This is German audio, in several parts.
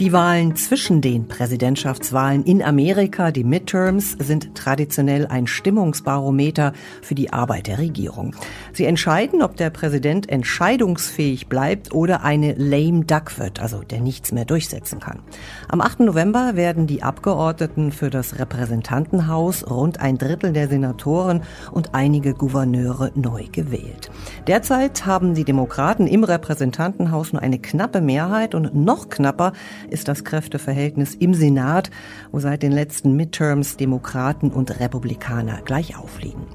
Die Wahlen zwischen den Präsidentschaftswahlen in Amerika, die Midterms, sind traditionell ein Stimmungsbarometer für die Arbeit der Regierung. Sie entscheiden, ob der Präsident entscheidungsfähig bleibt oder eine lame duck wird, also der nichts mehr durchsetzen kann. Am 8. November werden die Abgeordneten für das Repräsentantenhaus, rund ein Drittel der Senatoren und einige Gouverneure neu gewählt. Derzeit haben die Demokraten im Repräsentantenhaus nur eine knappe Mehrheit und noch knapper ist das Kräfteverhältnis im Senat, wo seit den letzten Midterms Demokraten und Republikaner gleich aufliegen.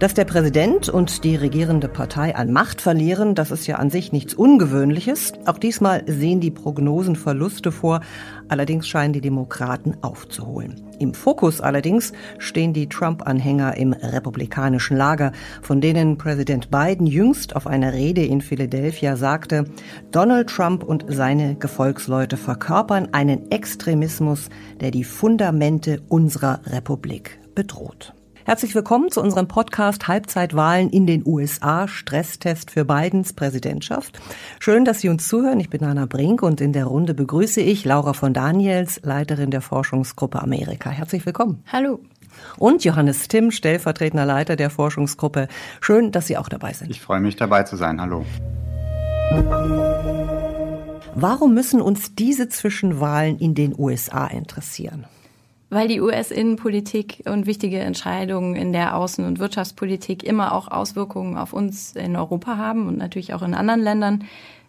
Dass der Präsident und die regierende Partei an Macht verlieren, das ist ja an sich nichts Ungewöhnliches. Auch diesmal sehen die Prognosen Verluste vor. Allerdings scheinen die Demokraten aufzuholen. Im Fokus allerdings stehen die Trump-Anhänger im republikanischen Lager, von denen Präsident Biden jüngst auf einer Rede in Philadelphia sagte, Donald Trump und seine Gefolgsleute verkörpern einen Extremismus, der die Fundamente unserer Republik bedroht. Herzlich willkommen zu unserem Podcast Halbzeitwahlen in den USA, Stresstest für Bidens Präsidentschaft. Schön, dass Sie uns zuhören. Ich bin Anna Brink und in der Runde begrüße ich Laura von Daniels, Leiterin der Forschungsgruppe Amerika. Herzlich willkommen. Hallo. Und Johannes Timm, stellvertretender Leiter der Forschungsgruppe. Schön, dass Sie auch dabei sind. Ich freue mich dabei zu sein. Hallo. Warum müssen uns diese Zwischenwahlen in den USA interessieren? Weil die US-Innenpolitik und wichtige Entscheidungen in der Außen- und Wirtschaftspolitik immer auch Auswirkungen auf uns in Europa haben und natürlich auch in anderen Ländern.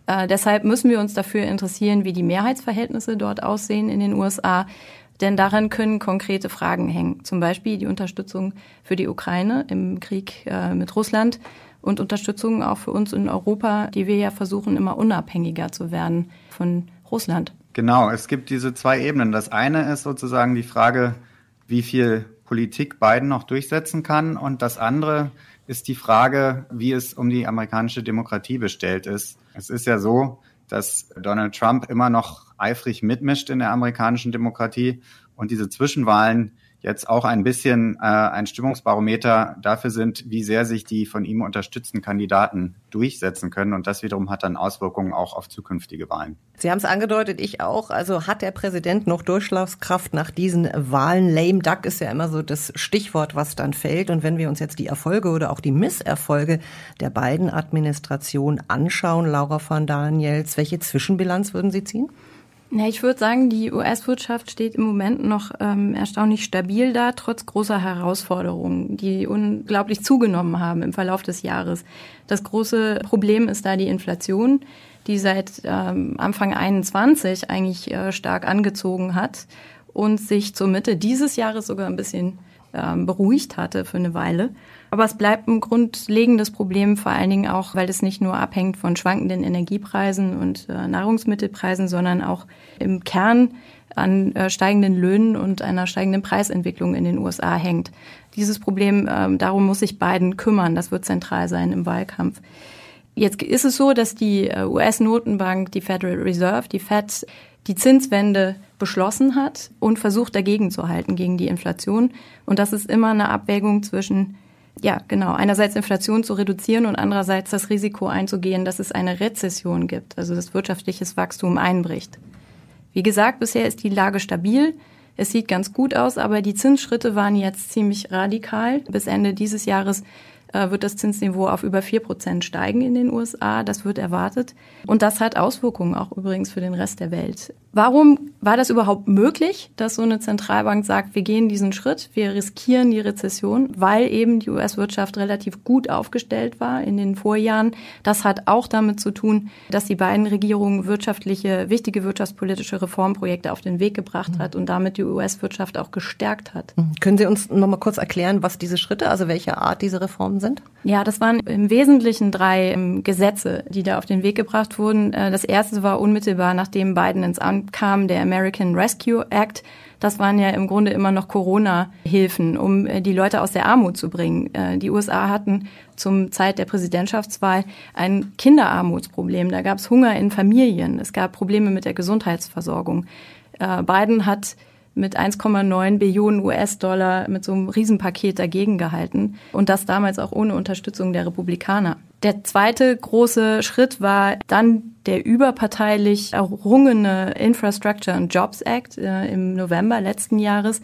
Äh, deshalb müssen wir uns dafür interessieren, wie die Mehrheitsverhältnisse dort aussehen in den USA. Denn daran können konkrete Fragen hängen. Zum Beispiel die Unterstützung für die Ukraine im Krieg äh, mit Russland und Unterstützung auch für uns in Europa, die wir ja versuchen, immer unabhängiger zu werden von Russland. Genau, es gibt diese zwei Ebenen. Das eine ist sozusagen die Frage, wie viel Politik Biden noch durchsetzen kann. Und das andere ist die Frage, wie es um die amerikanische Demokratie bestellt ist. Es ist ja so, dass Donald Trump immer noch eifrig mitmischt in der amerikanischen Demokratie und diese Zwischenwahlen jetzt auch ein bisschen äh, ein Stimmungsbarometer dafür sind, wie sehr sich die von ihm unterstützten Kandidaten durchsetzen können. Und das wiederum hat dann Auswirkungen auch auf zukünftige Wahlen. Sie haben es angedeutet, ich auch. Also hat der Präsident noch Durchschlagskraft nach diesen Wahlen? Lame Duck ist ja immer so das Stichwort, was dann fällt. Und wenn wir uns jetzt die Erfolge oder auch die Misserfolge der beiden Administrationen anschauen, Laura von Daniels, welche Zwischenbilanz würden Sie ziehen? Ja, ich würde sagen, die US-Wirtschaft steht im Moment noch ähm, erstaunlich stabil da, trotz großer Herausforderungen, die unglaublich zugenommen haben im Verlauf des Jahres. Das große Problem ist da die Inflation, die seit ähm, Anfang 21 eigentlich äh, stark angezogen hat und sich zur Mitte dieses Jahres sogar ein bisschen ähm, beruhigt hatte für eine Weile. Aber es bleibt ein grundlegendes Problem, vor allen Dingen auch, weil es nicht nur abhängt von schwankenden Energiepreisen und äh, Nahrungsmittelpreisen, sondern auch im Kern an äh, steigenden Löhnen und einer steigenden Preisentwicklung in den USA hängt. Dieses Problem, äh, darum muss sich Biden kümmern. Das wird zentral sein im Wahlkampf. Jetzt ist es so, dass die äh, US-Notenbank, die Federal Reserve, die Fed, die Zinswende beschlossen hat und versucht dagegen zu halten, gegen die Inflation. Und das ist immer eine Abwägung zwischen ja, genau. Einerseits Inflation zu reduzieren und andererseits das Risiko einzugehen, dass es eine Rezession gibt, also dass wirtschaftliches Wachstum einbricht. Wie gesagt, bisher ist die Lage stabil. Es sieht ganz gut aus, aber die Zinsschritte waren jetzt ziemlich radikal. Bis Ende dieses Jahres äh, wird das Zinsniveau auf über vier Prozent steigen in den USA. Das wird erwartet. Und das hat Auswirkungen auch übrigens für den Rest der Welt. Warum war das überhaupt möglich, dass so eine Zentralbank sagt, wir gehen diesen Schritt, wir riskieren die Rezession, weil eben die US-Wirtschaft relativ gut aufgestellt war in den Vorjahren. Das hat auch damit zu tun, dass die beiden Regierungen wirtschaftliche, wichtige wirtschaftspolitische Reformprojekte auf den Weg gebracht hat und damit die US-Wirtschaft auch gestärkt hat. Können Sie uns noch mal kurz erklären, was diese Schritte, also welche Art diese Reformen sind? Ja, das waren im Wesentlichen drei ähm, Gesetze, die da auf den Weg gebracht wurden. Äh, das erste war unmittelbar, nachdem Biden ins Amt kam der American Rescue Act. Das waren ja im Grunde immer noch Corona-Hilfen, um äh, die Leute aus der Armut zu bringen. Äh, die USA hatten zum Zeit der Präsidentschaftswahl ein Kinderarmutsproblem. Da gab es Hunger in Familien. Es gab Probleme mit der Gesundheitsversorgung. Äh, Biden hat mit 1,9 Billionen US-Dollar mit so einem Riesenpaket dagegen gehalten und das damals auch ohne Unterstützung der Republikaner. Der zweite große Schritt war dann der überparteilich errungene Infrastructure and Jobs Act äh, im November letzten Jahres.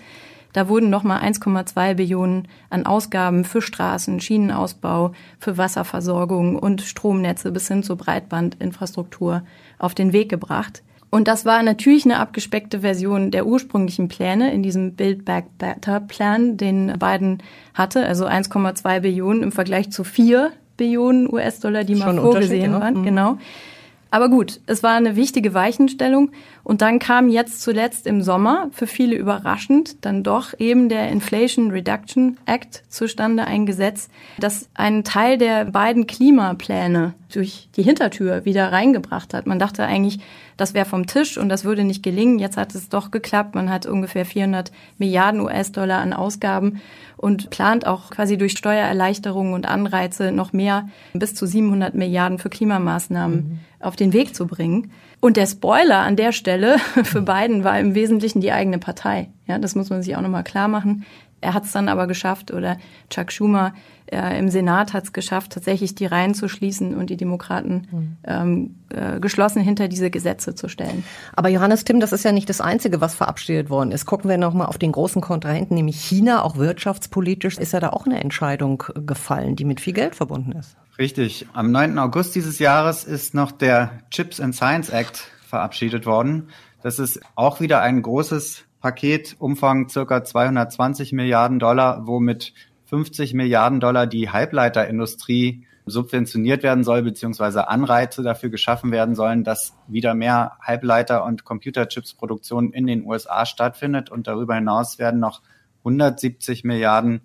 Da wurden nochmal 1,2 Billionen an Ausgaben für Straßen, Schienenausbau, für Wasserversorgung und Stromnetze bis hin zur Breitbandinfrastruktur auf den Weg gebracht. Und das war natürlich eine abgespeckte Version der ursprünglichen Pläne in diesem Build Back Better Plan, den Biden hatte, also 1,2 Billionen im Vergleich zu 4 Billionen US-Dollar, die mal vorgesehen waren. Mhm. Genau. Aber gut, es war eine wichtige Weichenstellung. Und dann kam jetzt zuletzt im Sommer, für viele überraschend, dann doch eben der Inflation Reduction Act zustande, ein Gesetz, das einen Teil der beiden Klimapläne durch die Hintertür wieder reingebracht hat. Man dachte eigentlich, das wäre vom Tisch und das würde nicht gelingen. Jetzt hat es doch geklappt. Man hat ungefähr 400 Milliarden US-Dollar an Ausgaben und plant auch quasi durch Steuererleichterungen und Anreize noch mehr bis zu 700 Milliarden für Klimamaßnahmen mhm. auf den Weg zu bringen. Und der Spoiler an der Stelle für Biden war im Wesentlichen die eigene Partei. Ja, das muss man sich auch nochmal klar machen. Er hat es dann aber geschafft oder Chuck Schumer äh, im Senat hat es geschafft, tatsächlich die Reihen zu schließen und die Demokraten mhm. ähm, äh, geschlossen hinter diese Gesetze zu stellen. Aber Johannes Tim, das ist ja nicht das Einzige, was verabschiedet worden ist. Gucken wir nochmal auf den großen Kontrahenten, nämlich China. Auch wirtschaftspolitisch ist ja da auch eine Entscheidung gefallen, die mit viel Geld verbunden ist. Richtig. Am 9. August dieses Jahres ist noch der Chips and Science Act verabschiedet worden. Das ist auch wieder ein großes Paket, Umfang circa 220 Milliarden Dollar, womit 50 Milliarden Dollar die Halbleiterindustrie subventioniert werden soll, beziehungsweise Anreize dafür geschaffen werden sollen, dass wieder mehr Halbleiter- und Computerchips-Produktion in den USA stattfindet. Und darüber hinaus werden noch 170 Milliarden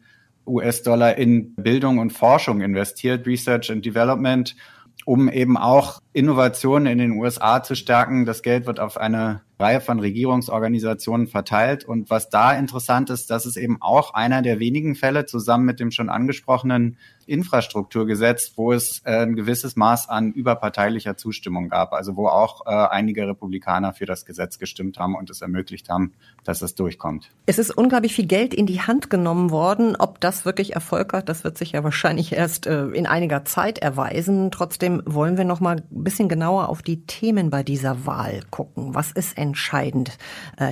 US-Dollar in Bildung und Forschung investiert, Research and Development, um eben auch Innovationen in den USA zu stärken. Das Geld wird auf eine Reihe von Regierungsorganisationen verteilt. Und was da interessant ist, das ist eben auch einer der wenigen Fälle zusammen mit dem schon angesprochenen Infrastrukturgesetz, wo es äh, ein gewisses Maß an überparteilicher Zustimmung gab. Also wo auch äh, einige Republikaner für das Gesetz gestimmt haben und es ermöglicht haben, dass es durchkommt. Es ist unglaublich viel Geld in die Hand genommen worden. Ob das wirklich Erfolg hat, das wird sich ja wahrscheinlich erst äh, in einiger Zeit erweisen. Trotzdem wollen wir noch mal ein bisschen genauer auf die Themen bei dieser Wahl gucken. Was ist entscheidend,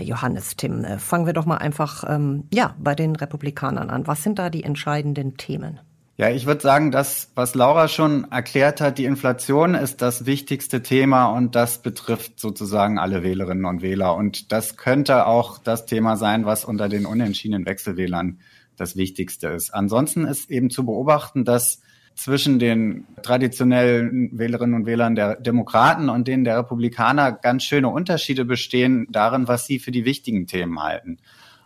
Johannes Tim? Fangen wir doch mal einfach ähm, ja bei den Republikanern an. Was sind da die entscheidenden Themen? Ja, ich würde sagen, das, was Laura schon erklärt hat, die Inflation ist das wichtigste Thema und das betrifft sozusagen alle Wählerinnen und Wähler. Und das könnte auch das Thema sein, was unter den unentschiedenen Wechselwählern das Wichtigste ist. Ansonsten ist eben zu beobachten, dass zwischen den traditionellen Wählerinnen und Wählern der Demokraten und denen der Republikaner ganz schöne Unterschiede bestehen darin, was sie für die wichtigen Themen halten.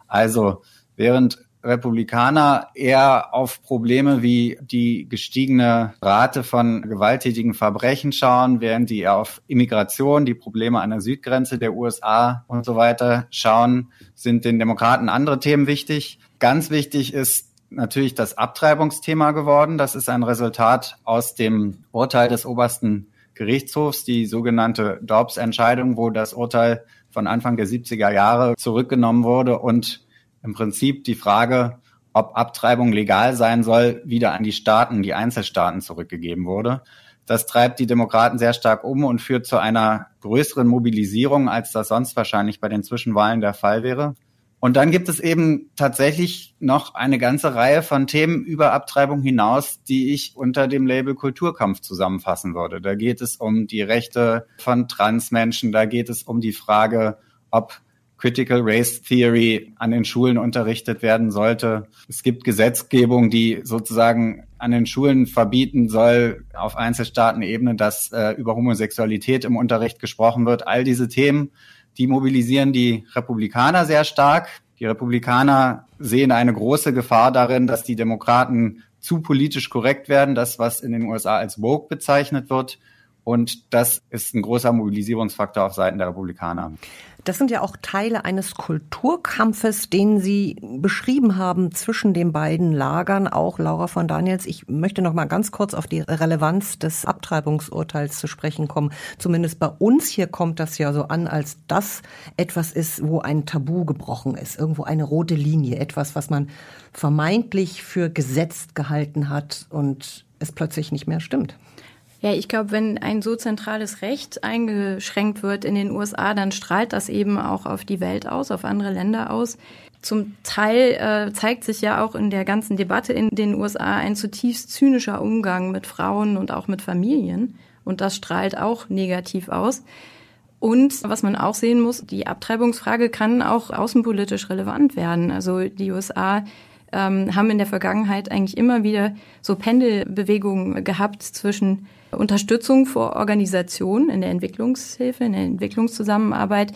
Also während Republikaner eher auf Probleme wie die gestiegene Rate von gewalttätigen Verbrechen schauen, während die eher auf Immigration, die Probleme an der Südgrenze der USA und so weiter schauen, sind den Demokraten andere Themen wichtig. Ganz wichtig ist natürlich das Abtreibungsthema geworden. Das ist ein Resultat aus dem Urteil des obersten Gerichtshofs, die sogenannte Dobbs-Entscheidung, wo das Urteil von Anfang der 70er Jahre zurückgenommen wurde und im Prinzip die Frage, ob Abtreibung legal sein soll, wieder an die Staaten, die Einzelstaaten zurückgegeben wurde. Das treibt die Demokraten sehr stark um und führt zu einer größeren Mobilisierung, als das sonst wahrscheinlich bei den Zwischenwahlen der Fall wäre. Und dann gibt es eben tatsächlich noch eine ganze Reihe von Themen über Abtreibung hinaus, die ich unter dem Label Kulturkampf zusammenfassen würde. Da geht es um die Rechte von Transmenschen, da geht es um die Frage, ob Critical Race Theory an den Schulen unterrichtet werden sollte. Es gibt Gesetzgebung, die sozusagen an den Schulen verbieten soll, auf Einzelstaatenebene, dass äh, über Homosexualität im Unterricht gesprochen wird. All diese Themen, die mobilisieren die Republikaner sehr stark. Die Republikaner sehen eine große Gefahr darin, dass die Demokraten zu politisch korrekt werden, das, was in den USA als Woke bezeichnet wird. Und das ist ein großer Mobilisierungsfaktor auf Seiten der Republikaner. Das sind ja auch Teile eines Kulturkampfes, den Sie beschrieben haben zwischen den beiden Lagern, auch Laura von Daniels. Ich möchte noch mal ganz kurz auf die Relevanz des Abtreibungsurteils zu sprechen kommen. Zumindest bei uns hier kommt das ja so an, als das etwas ist, wo ein Tabu gebrochen ist, irgendwo eine rote Linie, etwas, was man vermeintlich für gesetzt gehalten hat und es plötzlich nicht mehr stimmt. Ja, ich glaube, wenn ein so zentrales Recht eingeschränkt wird in den USA, dann strahlt das eben auch auf die Welt aus, auf andere Länder aus. Zum Teil äh, zeigt sich ja auch in der ganzen Debatte in den USA ein zutiefst zynischer Umgang mit Frauen und auch mit Familien. Und das strahlt auch negativ aus. Und was man auch sehen muss, die Abtreibungsfrage kann auch außenpolitisch relevant werden. Also die USA ähm, haben in der Vergangenheit eigentlich immer wieder so Pendelbewegungen gehabt zwischen Unterstützung vor Organisationen in der Entwicklungshilfe, in der Entwicklungszusammenarbeit,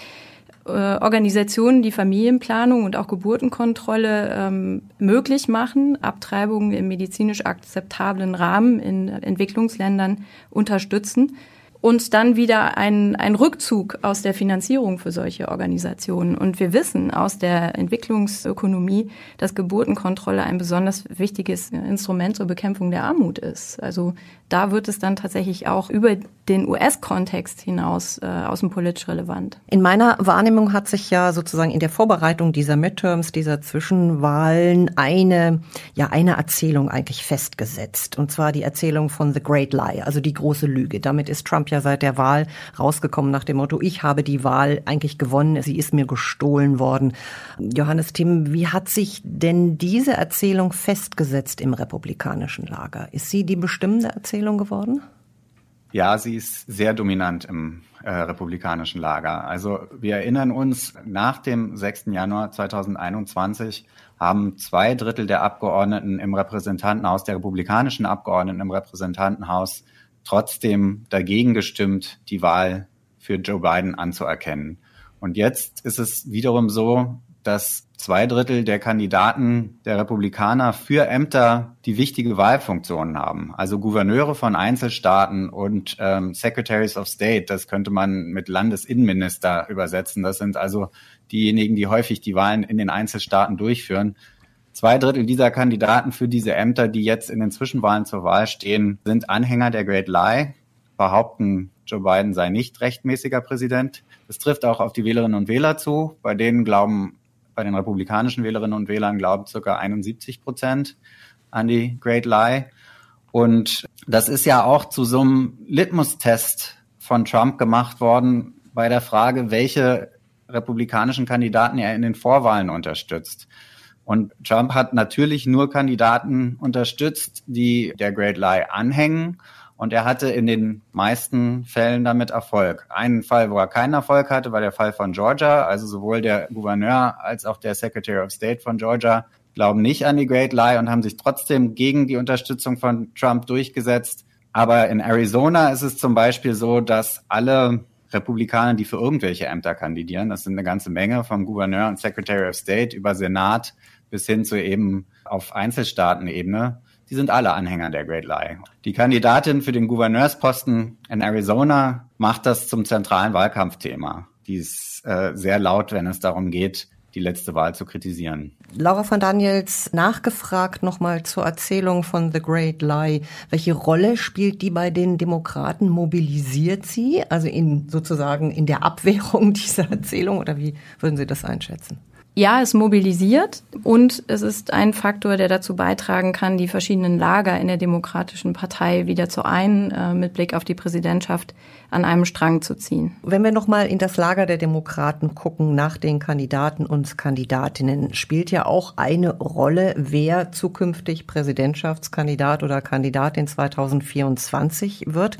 äh, Organisationen, die Familienplanung und auch Geburtenkontrolle ähm, möglich machen, Abtreibungen im medizinisch akzeptablen Rahmen in Entwicklungsländern unterstützen und dann wieder ein, Rückzug aus der Finanzierung für solche Organisationen. Und wir wissen aus der Entwicklungsökonomie, dass Geburtenkontrolle ein besonders wichtiges Instrument zur Bekämpfung der Armut ist. Also da wird es dann tatsächlich auch über den US-Kontext hinaus äh, außenpolitisch relevant. In meiner Wahrnehmung hat sich ja sozusagen in der Vorbereitung dieser Midterms, dieser Zwischenwahlen eine, ja, eine Erzählung eigentlich festgesetzt. Und zwar die Erzählung von The Great Lie, also die große Lüge. Damit ist Trump ja seit der Wahl rausgekommen nach dem Motto, ich habe die Wahl eigentlich gewonnen, sie ist mir gestohlen worden. Johannes Tim, wie hat sich denn diese Erzählung festgesetzt im republikanischen Lager? Ist sie die bestimmende Erzählung geworden? Ja, sie ist sehr dominant im äh, republikanischen Lager. Also wir erinnern uns, nach dem 6. Januar 2021 haben zwei Drittel der Abgeordneten im Repräsentantenhaus, der republikanischen Abgeordneten im Repräsentantenhaus, trotzdem dagegen gestimmt, die Wahl für Joe Biden anzuerkennen. Und jetzt ist es wiederum so, dass zwei Drittel der Kandidaten der Republikaner für Ämter die wichtige Wahlfunktionen haben. Also Gouverneure von Einzelstaaten und ähm, Secretaries of State, das könnte man mit Landesinnenminister übersetzen. Das sind also diejenigen, die häufig die Wahlen in den Einzelstaaten durchführen. Zwei Drittel dieser Kandidaten für diese Ämter, die jetzt in den Zwischenwahlen zur Wahl stehen, sind Anhänger der Great Lie, behaupten, Joe Biden sei nicht rechtmäßiger Präsident. Das trifft auch auf die Wählerinnen und Wähler zu. Bei denen glauben bei den republikanischen Wählerinnen und Wählern glauben circa 71 Prozent an die Great Lie. Und das ist ja auch zu so einem Litmus-Test von Trump gemacht worden bei der Frage, welche republikanischen Kandidaten er in den Vorwahlen unterstützt. Und Trump hat natürlich nur Kandidaten unterstützt, die der Great Lie anhängen und er hatte in den meisten Fällen damit Erfolg. Einen Fall, wo er keinen Erfolg hatte, war der Fall von Georgia. Also sowohl der Gouverneur als auch der Secretary of State von Georgia glauben nicht an die Great Lie und haben sich trotzdem gegen die Unterstützung von Trump durchgesetzt. Aber in Arizona ist es zum Beispiel so, dass alle Republikaner, die für irgendwelche Ämter kandidieren, das sind eine ganze Menge vom Gouverneur und Secretary of State über Senat bis hin zu eben auf Einzelstaatenebene, die sind alle Anhänger der Great Lie. Die Kandidatin für den Gouverneursposten in Arizona macht das zum zentralen Wahlkampfthema. Die ist äh, sehr laut, wenn es darum geht, die letzte Wahl zu kritisieren. Laura von Daniels nachgefragt nochmal zur Erzählung von The Great Lie. Welche Rolle spielt die bei den Demokraten? Mobilisiert sie, also in sozusagen in der Abwehrung dieser Erzählung oder wie würden Sie das einschätzen? Ja, es mobilisiert und es ist ein Faktor, der dazu beitragen kann, die verschiedenen Lager in der Demokratischen Partei wieder zu ein, äh, mit Blick auf die Präsidentschaft an einem Strang zu ziehen. Wenn wir nochmal in das Lager der Demokraten gucken, nach den Kandidaten und Kandidatinnen, spielt ja auch eine Rolle, wer zukünftig Präsidentschaftskandidat oder Kandidatin 2024 wird.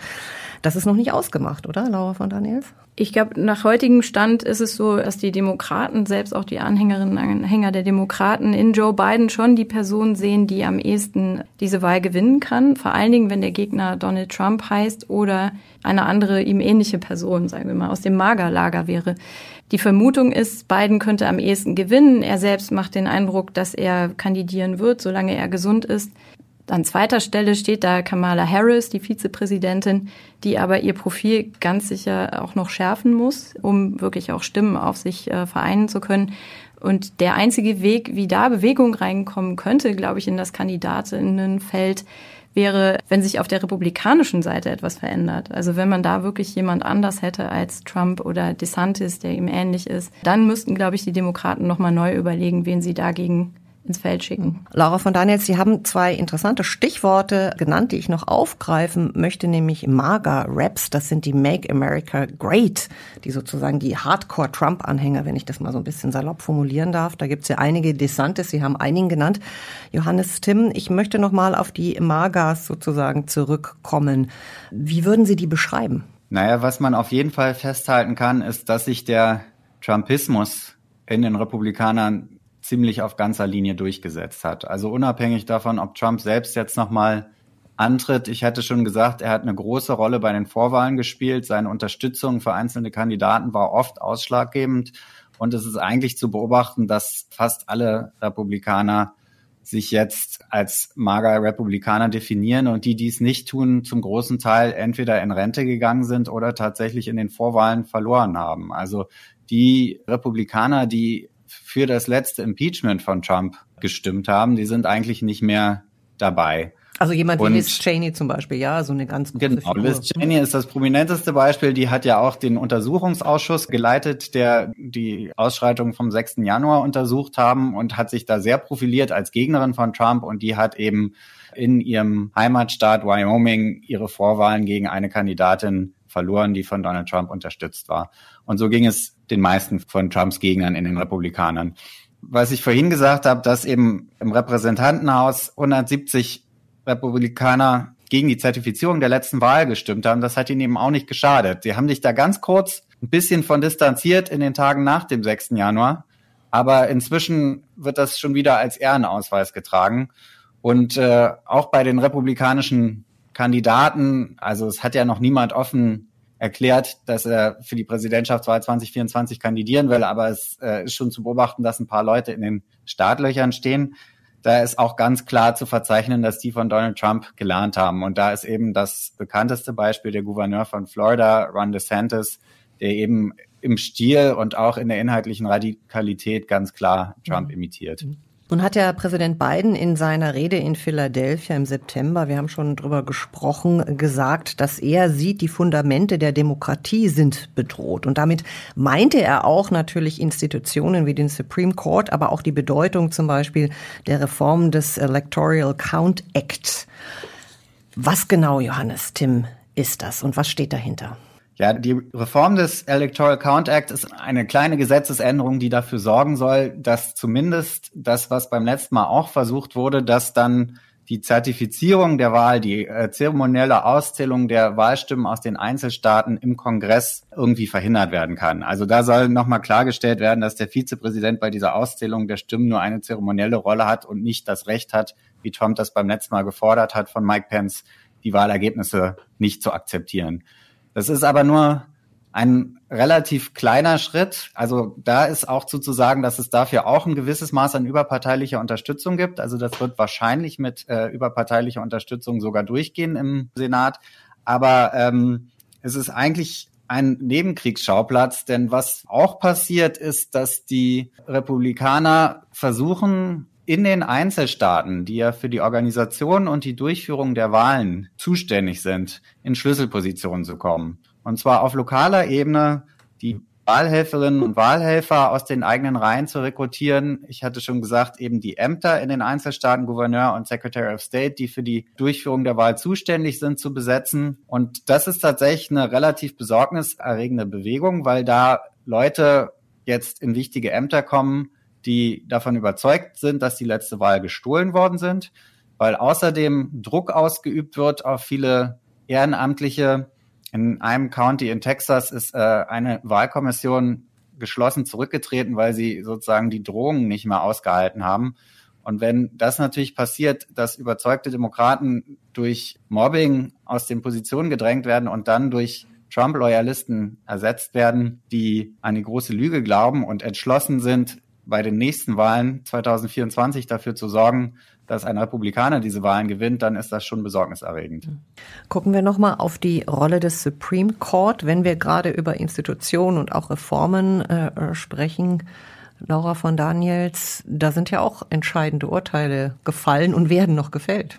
Das ist noch nicht ausgemacht, oder, Laura von Daniels? Ich glaube, nach heutigem Stand ist es so, dass die Demokraten, selbst auch die Anhängerinnen und Anhänger der Demokraten, in Joe Biden schon die Person sehen, die am ehesten diese Wahl gewinnen kann. Vor allen Dingen, wenn der Gegner Donald Trump heißt oder eine andere ihm ähnliche Person, sagen wir mal, aus dem Magerlager wäre. Die Vermutung ist, Biden könnte am ehesten gewinnen. Er selbst macht den Eindruck, dass er kandidieren wird, solange er gesund ist. An zweiter Stelle steht da Kamala Harris, die Vizepräsidentin, die aber ihr Profil ganz sicher auch noch schärfen muss, um wirklich auch Stimmen auf sich äh, vereinen zu können. Und der einzige Weg, wie da Bewegung reinkommen könnte, glaube ich, in das Kandidatinnenfeld, wäre, wenn sich auf der republikanischen Seite etwas verändert. Also wenn man da wirklich jemand anders hätte als Trump oder DeSantis, der ihm ähnlich ist, dann müssten, glaube ich, die Demokraten nochmal neu überlegen, wen sie dagegen ins Feld schicken. Laura von Daniels, Sie haben zwei interessante Stichworte genannt, die ich noch aufgreifen möchte, nämlich MAGA-Raps. Das sind die Make America Great, die sozusagen die Hardcore-Trump-Anhänger, wenn ich das mal so ein bisschen salopp formulieren darf. Da gibt es ja einige Desantes, Sie haben einigen genannt. Johannes Tim, ich möchte noch mal auf die MAGAs sozusagen zurückkommen. Wie würden Sie die beschreiben? Naja, was man auf jeden Fall festhalten kann, ist, dass sich der Trumpismus in den Republikanern ziemlich auf ganzer Linie durchgesetzt hat. Also unabhängig davon, ob Trump selbst jetzt nochmal antritt. Ich hatte schon gesagt, er hat eine große Rolle bei den Vorwahlen gespielt. Seine Unterstützung für einzelne Kandidaten war oft ausschlaggebend. Und es ist eigentlich zu beobachten, dass fast alle Republikaner sich jetzt als mager Republikaner definieren und die, die es nicht tun, zum großen Teil entweder in Rente gegangen sind oder tatsächlich in den Vorwahlen verloren haben. Also die Republikaner, die für das letzte Impeachment von Trump gestimmt haben, die sind eigentlich nicht mehr dabei. Also jemand wie Liz Cheney zum Beispiel, ja, so eine ganz große Genau, Figur. Liz Cheney ist das prominenteste Beispiel. Die hat ja auch den Untersuchungsausschuss geleitet, der die Ausschreitungen vom 6. Januar untersucht haben und hat sich da sehr profiliert als Gegnerin von Trump und die hat eben in ihrem Heimatstaat Wyoming ihre Vorwahlen gegen eine Kandidatin verloren, die von Donald Trump unterstützt war. Und so ging es den meisten von Trumps Gegnern in den Republikanern. Was ich vorhin gesagt habe, dass eben im Repräsentantenhaus 170 Republikaner gegen die Zertifizierung der letzten Wahl gestimmt haben, das hat ihnen eben auch nicht geschadet. Sie haben sich da ganz kurz ein bisschen von distanziert in den Tagen nach dem 6. Januar. Aber inzwischen wird das schon wieder als Ehrenausweis getragen. Und äh, auch bei den republikanischen Kandidaten, also es hat ja noch niemand offen erklärt, dass er für die Präsidentschaftswahl 2024 kandidieren will, aber es äh, ist schon zu beobachten, dass ein paar Leute in den Startlöchern stehen. Da ist auch ganz klar zu verzeichnen, dass die von Donald Trump gelernt haben. Und da ist eben das bekannteste Beispiel der Gouverneur von Florida, Ron DeSantis, der eben im Stil und auch in der inhaltlichen Radikalität ganz klar Trump mhm. imitiert. Mhm. Nun hat ja Präsident Biden in seiner Rede in Philadelphia im September, wir haben schon drüber gesprochen, gesagt, dass er sieht, die Fundamente der Demokratie sind bedroht. Und damit meinte er auch natürlich Institutionen wie den Supreme Court, aber auch die Bedeutung zum Beispiel der Reform des Electoral Count Act. Was genau, Johannes, Tim, ist das und was steht dahinter? Ja, die Reform des Electoral Count Act ist eine kleine Gesetzesänderung, die dafür sorgen soll, dass zumindest das, was beim letzten Mal auch versucht wurde, dass dann die Zertifizierung der Wahl, die äh, zeremonielle Auszählung der Wahlstimmen aus den Einzelstaaten im Kongress irgendwie verhindert werden kann. Also da soll nochmal klargestellt werden, dass der Vizepräsident bei dieser Auszählung der Stimmen nur eine zeremonielle Rolle hat und nicht das Recht hat, wie Trump das beim letzten Mal gefordert hat von Mike Pence, die Wahlergebnisse nicht zu akzeptieren. Das ist aber nur ein relativ kleiner Schritt. Also da ist auch zuzusagen, dass es dafür auch ein gewisses Maß an überparteilicher Unterstützung gibt. Also das wird wahrscheinlich mit äh, überparteilicher Unterstützung sogar durchgehen im Senat. Aber ähm, es ist eigentlich ein Nebenkriegsschauplatz, denn was auch passiert ist, dass die Republikaner versuchen, in den Einzelstaaten, die ja für die Organisation und die Durchführung der Wahlen zuständig sind, in Schlüsselpositionen zu kommen. Und zwar auf lokaler Ebene die Wahlhelferinnen und Wahlhelfer aus den eigenen Reihen zu rekrutieren. Ich hatte schon gesagt, eben die Ämter in den Einzelstaaten, Gouverneur und Secretary of State, die für die Durchführung der Wahl zuständig sind, zu besetzen. Und das ist tatsächlich eine relativ besorgniserregende Bewegung, weil da Leute jetzt in wichtige Ämter kommen, die davon überzeugt sind, dass die letzte Wahl gestohlen worden sind, weil außerdem Druck ausgeübt wird auf viele Ehrenamtliche. In einem County in Texas ist äh, eine Wahlkommission geschlossen zurückgetreten, weil sie sozusagen die Drohungen nicht mehr ausgehalten haben. Und wenn das natürlich passiert, dass überzeugte Demokraten durch Mobbing aus den Positionen gedrängt werden und dann durch Trump-Loyalisten ersetzt werden, die an die große Lüge glauben und entschlossen sind, bei den nächsten Wahlen 2024 dafür zu sorgen, dass ein Republikaner diese Wahlen gewinnt, dann ist das schon besorgniserregend. Gucken wir nochmal auf die Rolle des Supreme Court, wenn wir gerade über Institutionen und auch Reformen äh, sprechen. Laura von Daniels, da sind ja auch entscheidende Urteile gefallen und werden noch gefällt.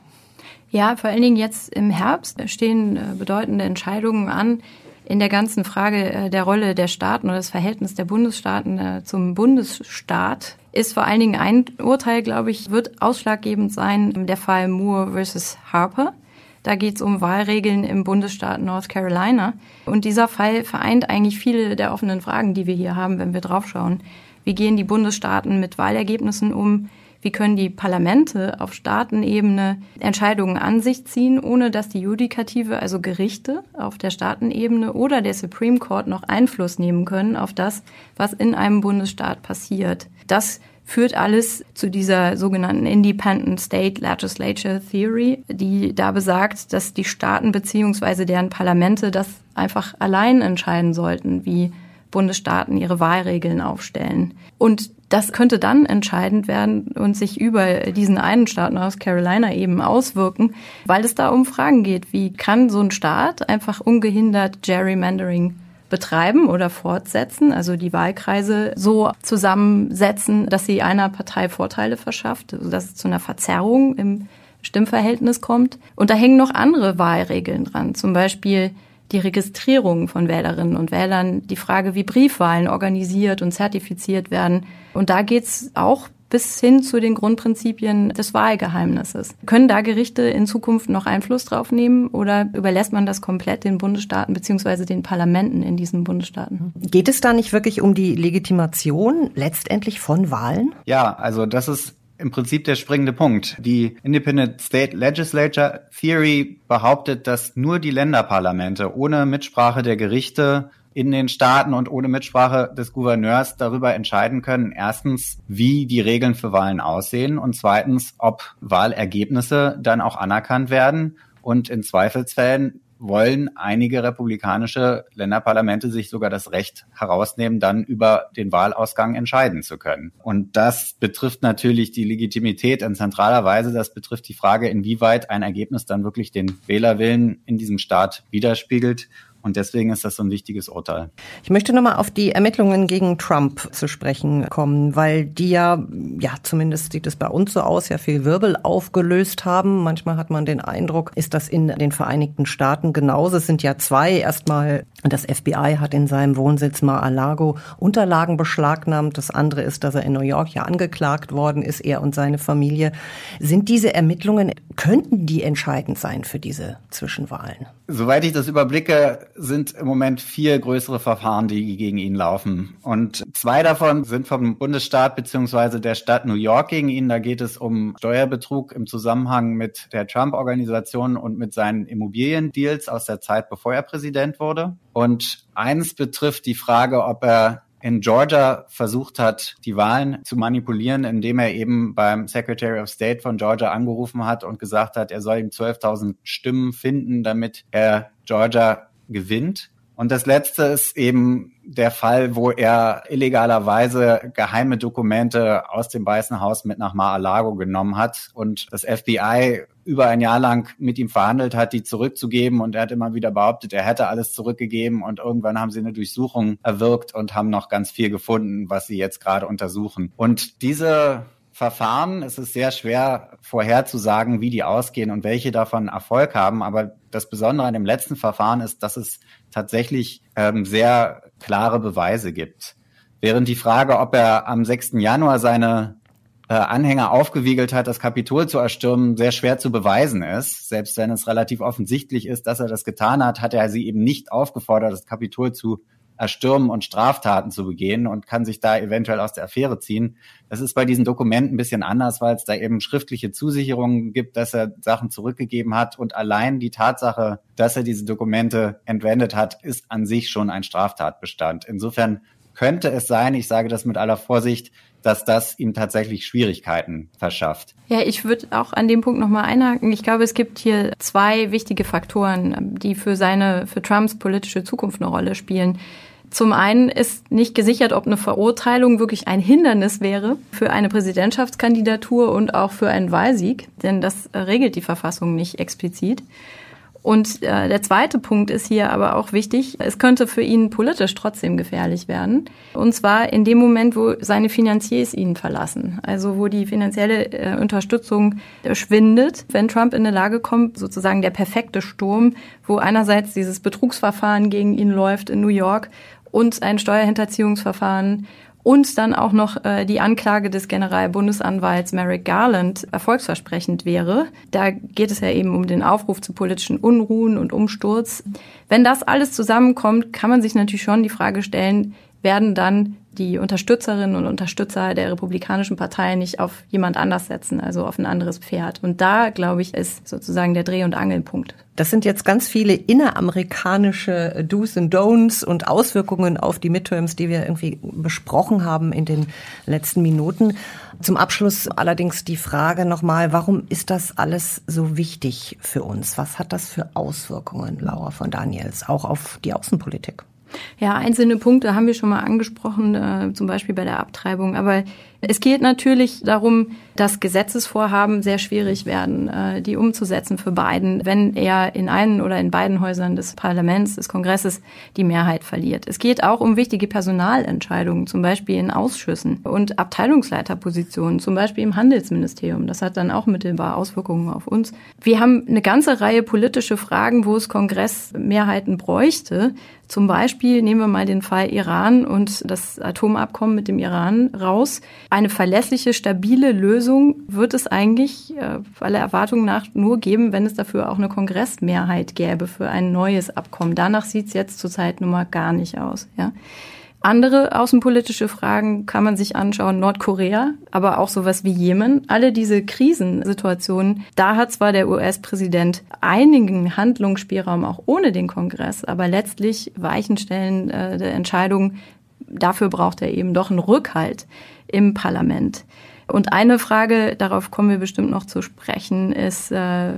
Ja, vor allen Dingen jetzt im Herbst stehen äh, bedeutende Entscheidungen an, in der ganzen Frage äh, der Rolle der Staaten oder das Verhältnis der Bundesstaaten äh, zum Bundesstaat ist vor allen Dingen ein Urteil, glaube ich, wird ausschlaggebend sein, der Fall Moore versus Harper. Da geht es um Wahlregeln im Bundesstaat North Carolina. Und dieser Fall vereint eigentlich viele der offenen Fragen, die wir hier haben, wenn wir draufschauen. Wie gehen die Bundesstaaten mit Wahlergebnissen um? Wie können die Parlamente auf Staatenebene Entscheidungen an sich ziehen, ohne dass die Judikative, also Gerichte auf der Staatenebene oder der Supreme Court noch Einfluss nehmen können auf das, was in einem Bundesstaat passiert? Das führt alles zu dieser sogenannten Independent State Legislature Theory, die da besagt, dass die Staaten beziehungsweise deren Parlamente das einfach allein entscheiden sollten, wie Bundesstaaten ihre Wahlregeln aufstellen. Und das könnte dann entscheidend werden und sich über diesen einen Staat North Carolina eben auswirken, weil es da um Fragen geht. Wie kann so ein Staat einfach ungehindert Gerrymandering betreiben oder fortsetzen, also die Wahlkreise so zusammensetzen, dass sie einer Partei Vorteile verschafft, also dass es zu einer Verzerrung im Stimmverhältnis kommt. Und da hängen noch andere Wahlregeln dran, zum Beispiel die Registrierung von Wählerinnen und Wählern, die Frage, wie Briefwahlen organisiert und zertifiziert werden. Und da geht's auch bis hin zu den Grundprinzipien des Wahlgeheimnisses. Können da Gerichte in Zukunft noch Einfluss drauf nehmen oder überlässt man das komplett den Bundesstaaten beziehungsweise den Parlamenten in diesen Bundesstaaten? Geht es da nicht wirklich um die Legitimation letztendlich von Wahlen? Ja, also das ist im Prinzip der springende Punkt. Die Independent State Legislature Theory behauptet, dass nur die Länderparlamente ohne Mitsprache der Gerichte in den Staaten und ohne Mitsprache des Gouverneurs darüber entscheiden können, erstens, wie die Regeln für Wahlen aussehen und zweitens, ob Wahlergebnisse dann auch anerkannt werden und in Zweifelsfällen wollen einige republikanische Länderparlamente sich sogar das Recht herausnehmen, dann über den Wahlausgang entscheiden zu können. Und das betrifft natürlich die Legitimität in zentraler Weise. Das betrifft die Frage, inwieweit ein Ergebnis dann wirklich den Wählerwillen in diesem Staat widerspiegelt und deswegen ist das so ein wichtiges Urteil. Ich möchte nochmal auf die Ermittlungen gegen Trump zu sprechen kommen, weil die ja, ja, zumindest sieht es bei uns so aus, ja viel Wirbel aufgelöst haben. Manchmal hat man den Eindruck, ist das in den Vereinigten Staaten genauso. Es sind ja zwei. Erstmal das FBI hat in seinem Wohnsitz Mar-a-Lago Unterlagen beschlagnahmt. Das andere ist, dass er in New York ja angeklagt worden ist, er und seine Familie. Sind diese Ermittlungen, könnten die entscheidend sein für diese Zwischenwahlen? Soweit ich das überblicke, sind im Moment vier größere Verfahren, die gegen ihn laufen. Und zwei davon sind vom Bundesstaat beziehungsweise der Stadt New York gegen ihn. Da geht es um Steuerbetrug im Zusammenhang mit der Trump-Organisation und mit seinen Immobiliendeals aus der Zeit, bevor er Präsident wurde. Und eins betrifft die Frage, ob er in Georgia versucht hat, die Wahlen zu manipulieren, indem er eben beim Secretary of State von Georgia angerufen hat und gesagt hat, er soll ihm 12.000 Stimmen finden, damit er Georgia gewinnt. Und das letzte ist eben der Fall, wo er illegalerweise geheime Dokumente aus dem Weißen Haus mit nach Mar-a-Lago genommen hat und das FBI über ein Jahr lang mit ihm verhandelt hat, die zurückzugeben. Und er hat immer wieder behauptet, er hätte alles zurückgegeben. Und irgendwann haben sie eine Durchsuchung erwirkt und haben noch ganz viel gefunden, was sie jetzt gerade untersuchen. Und diese Verfahren. Es ist sehr schwer vorherzusagen, wie die ausgehen und welche davon Erfolg haben. Aber das Besondere an dem letzten Verfahren ist, dass es tatsächlich ähm, sehr klare Beweise gibt. Während die Frage, ob er am 6. Januar seine äh, Anhänger aufgewiegelt hat, das Kapitol zu erstürmen, sehr schwer zu beweisen ist. Selbst wenn es relativ offensichtlich ist, dass er das getan hat, hat er sie eben nicht aufgefordert, das Kapitol zu erstürmen und Straftaten zu begehen und kann sich da eventuell aus der Affäre ziehen. Das ist bei diesen Dokumenten ein bisschen anders, weil es da eben schriftliche Zusicherungen gibt, dass er Sachen zurückgegeben hat und allein die Tatsache, dass er diese Dokumente entwendet hat, ist an sich schon ein Straftatbestand. Insofern könnte es sein, ich sage das mit aller Vorsicht, dass das ihm tatsächlich Schwierigkeiten verschafft. Ja, ich würde auch an dem Punkt nochmal einhaken. Ich glaube, es gibt hier zwei wichtige Faktoren, die für seine, für Trumps politische Zukunft eine Rolle spielen. Zum einen ist nicht gesichert, ob eine Verurteilung wirklich ein Hindernis wäre für eine Präsidentschaftskandidatur und auch für einen Wahlsieg, denn das regelt die Verfassung nicht explizit. Und äh, der zweite Punkt ist hier aber auch wichtig. Es könnte für ihn politisch trotzdem gefährlich werden. Und zwar in dem Moment, wo seine Finanziers ihn verlassen. Also wo die finanzielle äh, Unterstützung äh, schwindet. Wenn Trump in eine Lage kommt, sozusagen der perfekte Sturm, wo einerseits dieses Betrugsverfahren gegen ihn läuft in New York und ein Steuerhinterziehungsverfahren und dann auch noch äh, die Anklage des Generalbundesanwalts Merrick Garland erfolgsversprechend wäre. Da geht es ja eben um den Aufruf zu politischen Unruhen und Umsturz. Wenn das alles zusammenkommt, kann man sich natürlich schon die Frage stellen, werden dann die Unterstützerinnen und Unterstützer der Republikanischen Partei nicht auf jemand anders setzen, also auf ein anderes Pferd. Und da, glaube ich, ist sozusagen der Dreh- und Angelpunkt. Das sind jetzt ganz viele inneramerikanische Do's und Don'ts und Auswirkungen auf die Midterms, die wir irgendwie besprochen haben in den letzten Minuten. Zum Abschluss allerdings die Frage nochmal, warum ist das alles so wichtig für uns? Was hat das für Auswirkungen, Laura von Daniels, auch auf die Außenpolitik? Ja, einzelne Punkte haben wir schon mal angesprochen, äh, zum Beispiel bei der Abtreibung. Aber es geht natürlich darum, dass Gesetzesvorhaben sehr schwierig werden, äh, die umzusetzen für Biden, wenn er in einen oder in beiden Häusern des Parlaments, des Kongresses die Mehrheit verliert. Es geht auch um wichtige Personalentscheidungen, zum Beispiel in Ausschüssen und Abteilungsleiterpositionen, zum Beispiel im Handelsministerium. Das hat dann auch mittelbar Auswirkungen auf uns. Wir haben eine ganze Reihe politische Fragen, wo es Kongressmehrheiten bräuchte. Zum Beispiel nehmen wir mal den Fall Iran und das Atomabkommen mit dem Iran raus. Eine verlässliche, stabile Lösung wird es eigentlich äh, aller Erwartungen nach nur geben, wenn es dafür auch eine Kongressmehrheit gäbe für ein neues Abkommen. Danach sieht es jetzt zurzeit nun mal gar nicht aus. Ja. Andere außenpolitische Fragen kann man sich anschauen, Nordkorea, aber auch sowas wie Jemen. Alle diese Krisensituationen, da hat zwar der US-Präsident einigen Handlungsspielraum auch ohne den Kongress, aber letztlich Weichenstellen äh, der Entscheidung, dafür braucht er eben doch einen Rückhalt im Parlament. Und eine Frage, darauf kommen wir bestimmt noch zu sprechen, ist äh,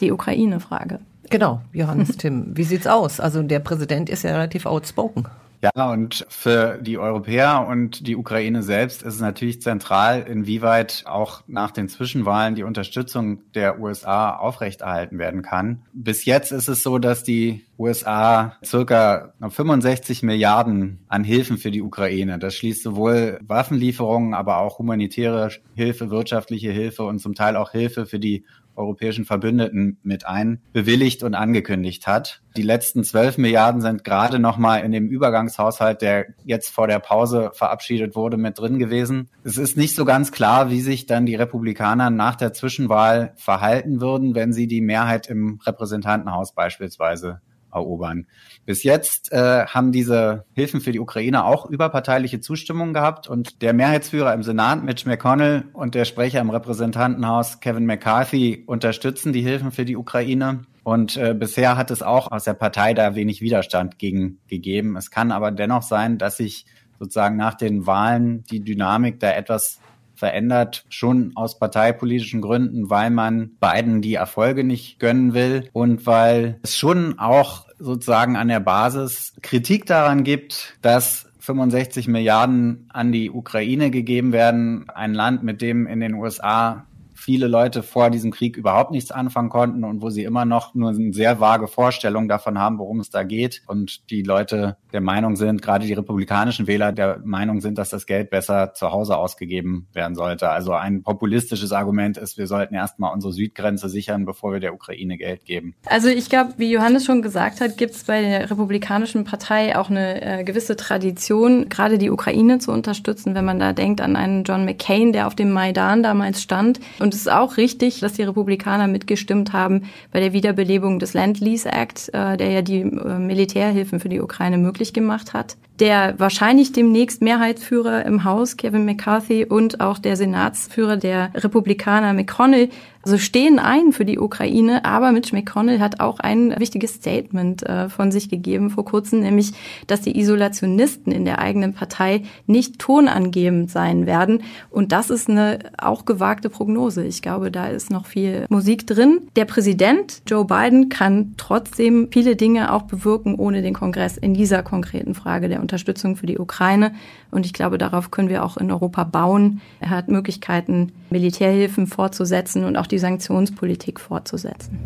die Ukraine-Frage. Genau, Johannes Tim. Wie sieht's aus? Also der Präsident ist ja relativ outspoken. Ja, und für die Europäer und die Ukraine selbst ist es natürlich zentral, inwieweit auch nach den Zwischenwahlen die Unterstützung der USA aufrechterhalten werden kann. Bis jetzt ist es so, dass die USA circa 65 Milliarden an Hilfen für die Ukraine. Das schließt sowohl Waffenlieferungen, aber auch humanitäre Hilfe, wirtschaftliche Hilfe und zum Teil auch Hilfe für die europäischen Verbündeten mit ein, bewilligt und angekündigt hat. Die letzten zwölf Milliarden sind gerade noch mal in dem Übergangshaushalt, der jetzt vor der Pause verabschiedet wurde, mit drin gewesen. Es ist nicht so ganz klar, wie sich dann die Republikaner nach der Zwischenwahl verhalten würden, wenn sie die Mehrheit im Repräsentantenhaus beispielsweise erobern. Bis jetzt äh, haben diese Hilfen für die Ukraine auch überparteiliche Zustimmung gehabt und der Mehrheitsführer im Senat, Mitch McConnell, und der Sprecher im Repräsentantenhaus, Kevin McCarthy, unterstützen die Hilfen für die Ukraine. Und äh, bisher hat es auch aus der Partei da wenig Widerstand gegen gegeben. Es kann aber dennoch sein, dass sich sozusagen nach den Wahlen die Dynamik da etwas verändert, schon aus parteipolitischen Gründen, weil man beiden die Erfolge nicht gönnen will und weil es schon auch sozusagen an der Basis Kritik daran gibt, dass 65 Milliarden an die Ukraine gegeben werden, ein Land, mit dem in den USA viele Leute vor diesem Krieg überhaupt nichts anfangen konnten und wo sie immer noch nur eine sehr vage Vorstellung davon haben, worum es da geht. Und die Leute der Meinung sind, gerade die republikanischen Wähler der Meinung sind, dass das Geld besser zu Hause ausgegeben werden sollte. Also ein populistisches Argument ist, wir sollten erstmal unsere Südgrenze sichern, bevor wir der Ukraine Geld geben. Also ich glaube, wie Johannes schon gesagt hat, gibt es bei der Republikanischen Partei auch eine äh, gewisse Tradition, gerade die Ukraine zu unterstützen, wenn man da denkt an einen John McCain, der auf dem Maidan damals stand und und es ist auch richtig, dass die Republikaner mitgestimmt haben bei der Wiederbelebung des Land-Lease Act, äh, der ja die äh, Militärhilfen für die Ukraine möglich gemacht hat. Der wahrscheinlich demnächst Mehrheitsführer im Haus, Kevin McCarthy, und auch der Senatsführer der Republikaner, McConnell, also stehen ein für die Ukraine, aber Mitch McConnell hat auch ein wichtiges Statement äh, von sich gegeben vor kurzem, nämlich, dass die Isolationisten in der eigenen Partei nicht tonangebend sein werden. Und das ist eine auch gewagte Prognose. Ich glaube, da ist noch viel Musik drin. Der Präsident Joe Biden kann trotzdem viele Dinge auch bewirken ohne den Kongress in dieser konkreten Frage der Unterstützung für die Ukraine. Und ich glaube, darauf können wir auch in Europa bauen. Er hat Möglichkeiten, Militärhilfen fortzusetzen und auch die Sanktionspolitik fortzusetzen.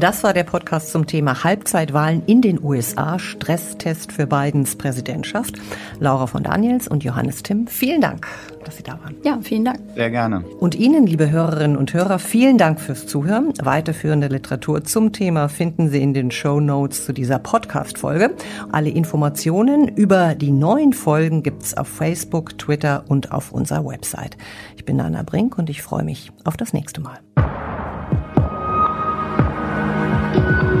Das war der Podcast zum Thema Halbzeitwahlen in den USA, Stresstest für Bidens Präsidentschaft. Laura von Daniels und Johannes Timm, vielen Dank, dass Sie da waren. Ja, vielen Dank. Sehr gerne. Und Ihnen, liebe Hörerinnen und Hörer, vielen Dank fürs Zuhören. Weiterführende Literatur zum Thema finden Sie in den Show Notes zu dieser Podcast-Folge. Alle Informationen über die neuen Folgen gibt's auf Facebook, Twitter und auf unserer Website. Ich bin Anna Brink und ich freue mich auf das nächste Mal. Thank you.